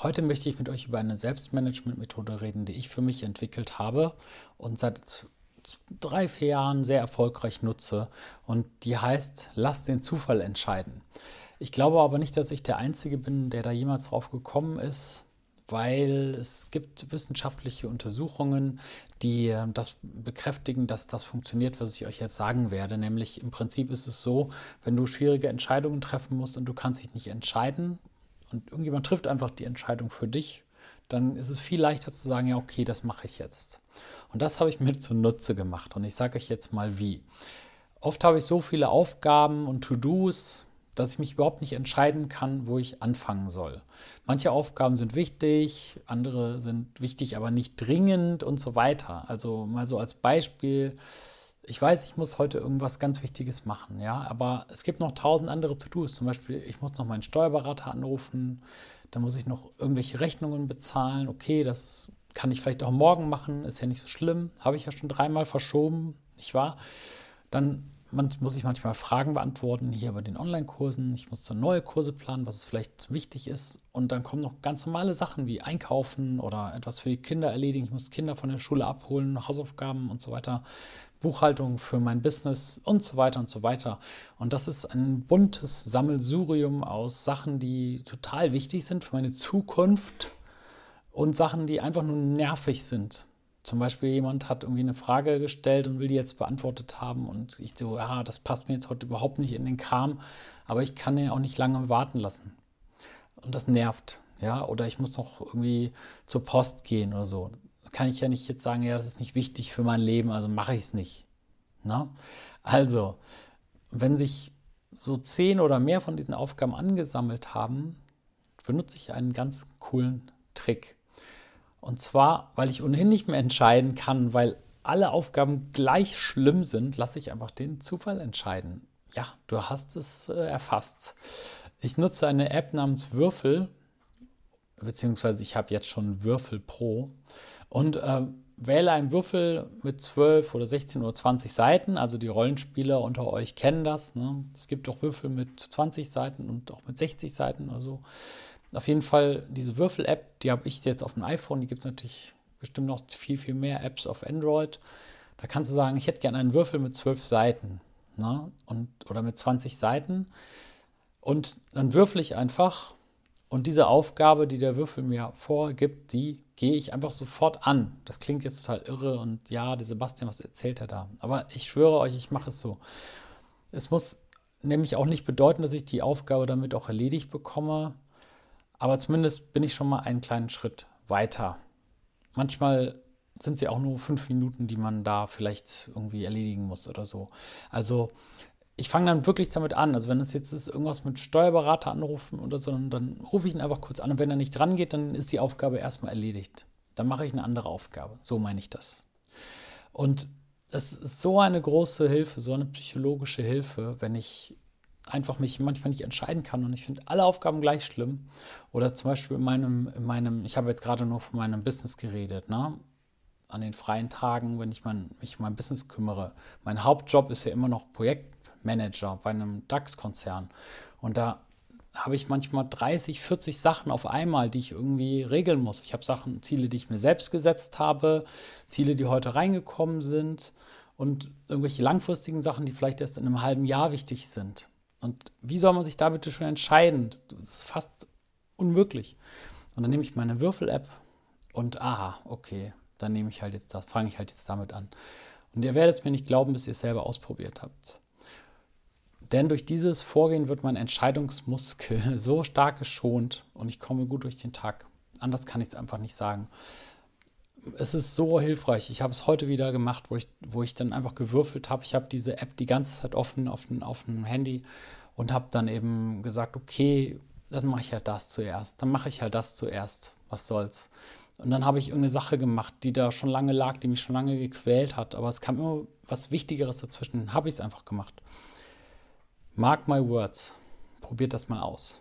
Heute möchte ich mit euch über eine Selbstmanagement-Methode reden, die ich für mich entwickelt habe und seit drei, vier Jahren sehr erfolgreich nutze. Und die heißt, lass den Zufall entscheiden. Ich glaube aber nicht, dass ich der Einzige bin, der da jemals drauf gekommen ist, weil es gibt wissenschaftliche Untersuchungen, die äh, das bekräftigen, dass das funktioniert, was ich euch jetzt sagen werde. Nämlich im Prinzip ist es so, wenn du schwierige Entscheidungen treffen musst und du kannst dich nicht entscheiden, und irgendjemand trifft einfach die Entscheidung für dich, dann ist es viel leichter zu sagen, ja, okay, das mache ich jetzt. Und das habe ich mir zunutze gemacht. Und ich sage euch jetzt mal wie. Oft habe ich so viele Aufgaben und To-Dos, dass ich mich überhaupt nicht entscheiden kann, wo ich anfangen soll. Manche Aufgaben sind wichtig, andere sind wichtig, aber nicht dringend und so weiter. Also mal so als Beispiel, ich weiß, ich muss heute irgendwas ganz Wichtiges machen, ja, aber es gibt noch tausend andere To-Dos. Zum Beispiel, ich muss noch meinen Steuerberater anrufen, dann muss ich noch irgendwelche Rechnungen bezahlen. Okay, das kann ich vielleicht auch morgen machen, ist ja nicht so schlimm. Habe ich ja schon dreimal verschoben, nicht wahr? Dann man, muss ich manchmal Fragen beantworten, hier bei den Online-Kursen. Ich muss dann neue Kurse planen, was es vielleicht wichtig ist. Und dann kommen noch ganz normale Sachen wie Einkaufen oder etwas für die Kinder erledigen. Ich muss Kinder von der Schule abholen, Hausaufgaben und so weiter. Buchhaltung für mein Business und so weiter und so weiter. Und das ist ein buntes Sammelsurium aus Sachen, die total wichtig sind für meine Zukunft und Sachen, die einfach nur nervig sind zum Beispiel jemand hat irgendwie eine Frage gestellt und will die jetzt beantwortet haben und ich so, ja, das passt mir jetzt heute überhaupt nicht in den Kram, aber ich kann den auch nicht lange warten lassen. Und das nervt, ja, oder ich muss noch irgendwie zur Post gehen oder so. Kann ich ja nicht jetzt sagen, ja, das ist nicht wichtig für mein Leben, also mache ich es nicht. Na? Also, wenn sich so zehn oder mehr von diesen Aufgaben angesammelt haben, benutze ich einen ganz coolen Trick. Und zwar, weil ich ohnehin nicht mehr entscheiden kann, weil alle Aufgaben gleich schlimm sind, lasse ich einfach den Zufall entscheiden. Ja, du hast es äh, erfasst. Ich nutze eine App namens Würfel, beziehungsweise ich habe jetzt schon Würfel Pro und äh, wähle einen Würfel mit 12 oder 16 oder 20 Seiten. Also die Rollenspieler unter euch kennen das. Ne? Es gibt auch Würfel mit 20 Seiten und auch mit 60 Seiten oder so. Auf jeden Fall diese Würfel-App, die habe ich jetzt auf dem iPhone. Die gibt es natürlich bestimmt noch viel, viel mehr Apps auf Android. Da kannst du sagen, ich hätte gerne einen Würfel mit zwölf Seiten ne? und, oder mit 20 Seiten. Und dann würfel ich einfach und diese Aufgabe, die der Würfel mir vorgibt, die gehe ich einfach sofort an. Das klingt jetzt total irre und ja, der Sebastian, was erzählt er da? Aber ich schwöre euch, ich mache es so. Es muss nämlich auch nicht bedeuten, dass ich die Aufgabe damit auch erledigt bekomme. Aber zumindest bin ich schon mal einen kleinen Schritt weiter. Manchmal sind sie auch nur fünf Minuten, die man da vielleicht irgendwie erledigen muss oder so. Also ich fange dann wirklich damit an. Also wenn es jetzt ist, irgendwas mit Steuerberater anrufen oder so, dann rufe ich ihn einfach kurz an. Und wenn er nicht dran geht, dann ist die Aufgabe erstmal erledigt. Dann mache ich eine andere Aufgabe. So meine ich das. Und es ist so eine große Hilfe, so eine psychologische Hilfe, wenn ich einfach mich manchmal nicht entscheiden kann und ich finde alle Aufgaben gleich schlimm. Oder zum Beispiel in meinem, in meinem ich habe jetzt gerade nur von meinem Business geredet, ne? An den freien Tagen, wenn ich mein, mich um mein Business kümmere. Mein Hauptjob ist ja immer noch Projektmanager bei einem DAX-Konzern. Und da habe ich manchmal 30, 40 Sachen auf einmal, die ich irgendwie regeln muss. Ich habe Sachen, Ziele, die ich mir selbst gesetzt habe, Ziele, die heute reingekommen sind und irgendwelche langfristigen Sachen, die vielleicht erst in einem halben Jahr wichtig sind. Und wie soll man sich da bitte schon entscheiden? Das ist fast unmöglich. Und dann nehme ich meine Würfel-App und aha, okay, dann nehme ich halt jetzt das, fange ich halt jetzt damit an. Und ihr werdet es mir nicht glauben, bis ihr es selber ausprobiert habt. Denn durch dieses Vorgehen wird mein Entscheidungsmuskel so stark geschont und ich komme gut durch den Tag. Anders kann ich es einfach nicht sagen es ist so hilfreich. Ich habe es heute wieder gemacht, wo ich, wo ich dann einfach gewürfelt habe. Ich habe diese App die ganze Zeit offen auf dem, auf dem Handy und habe dann eben gesagt, okay, dann mache ich halt das zuerst. Dann mache ich halt das zuerst. Was soll's. Und dann habe ich irgendeine Sache gemacht, die da schon lange lag, die mich schon lange gequält hat. Aber es kam immer was Wichtigeres dazwischen. Habe ich es einfach gemacht. Mark my words. Probiert das mal aus.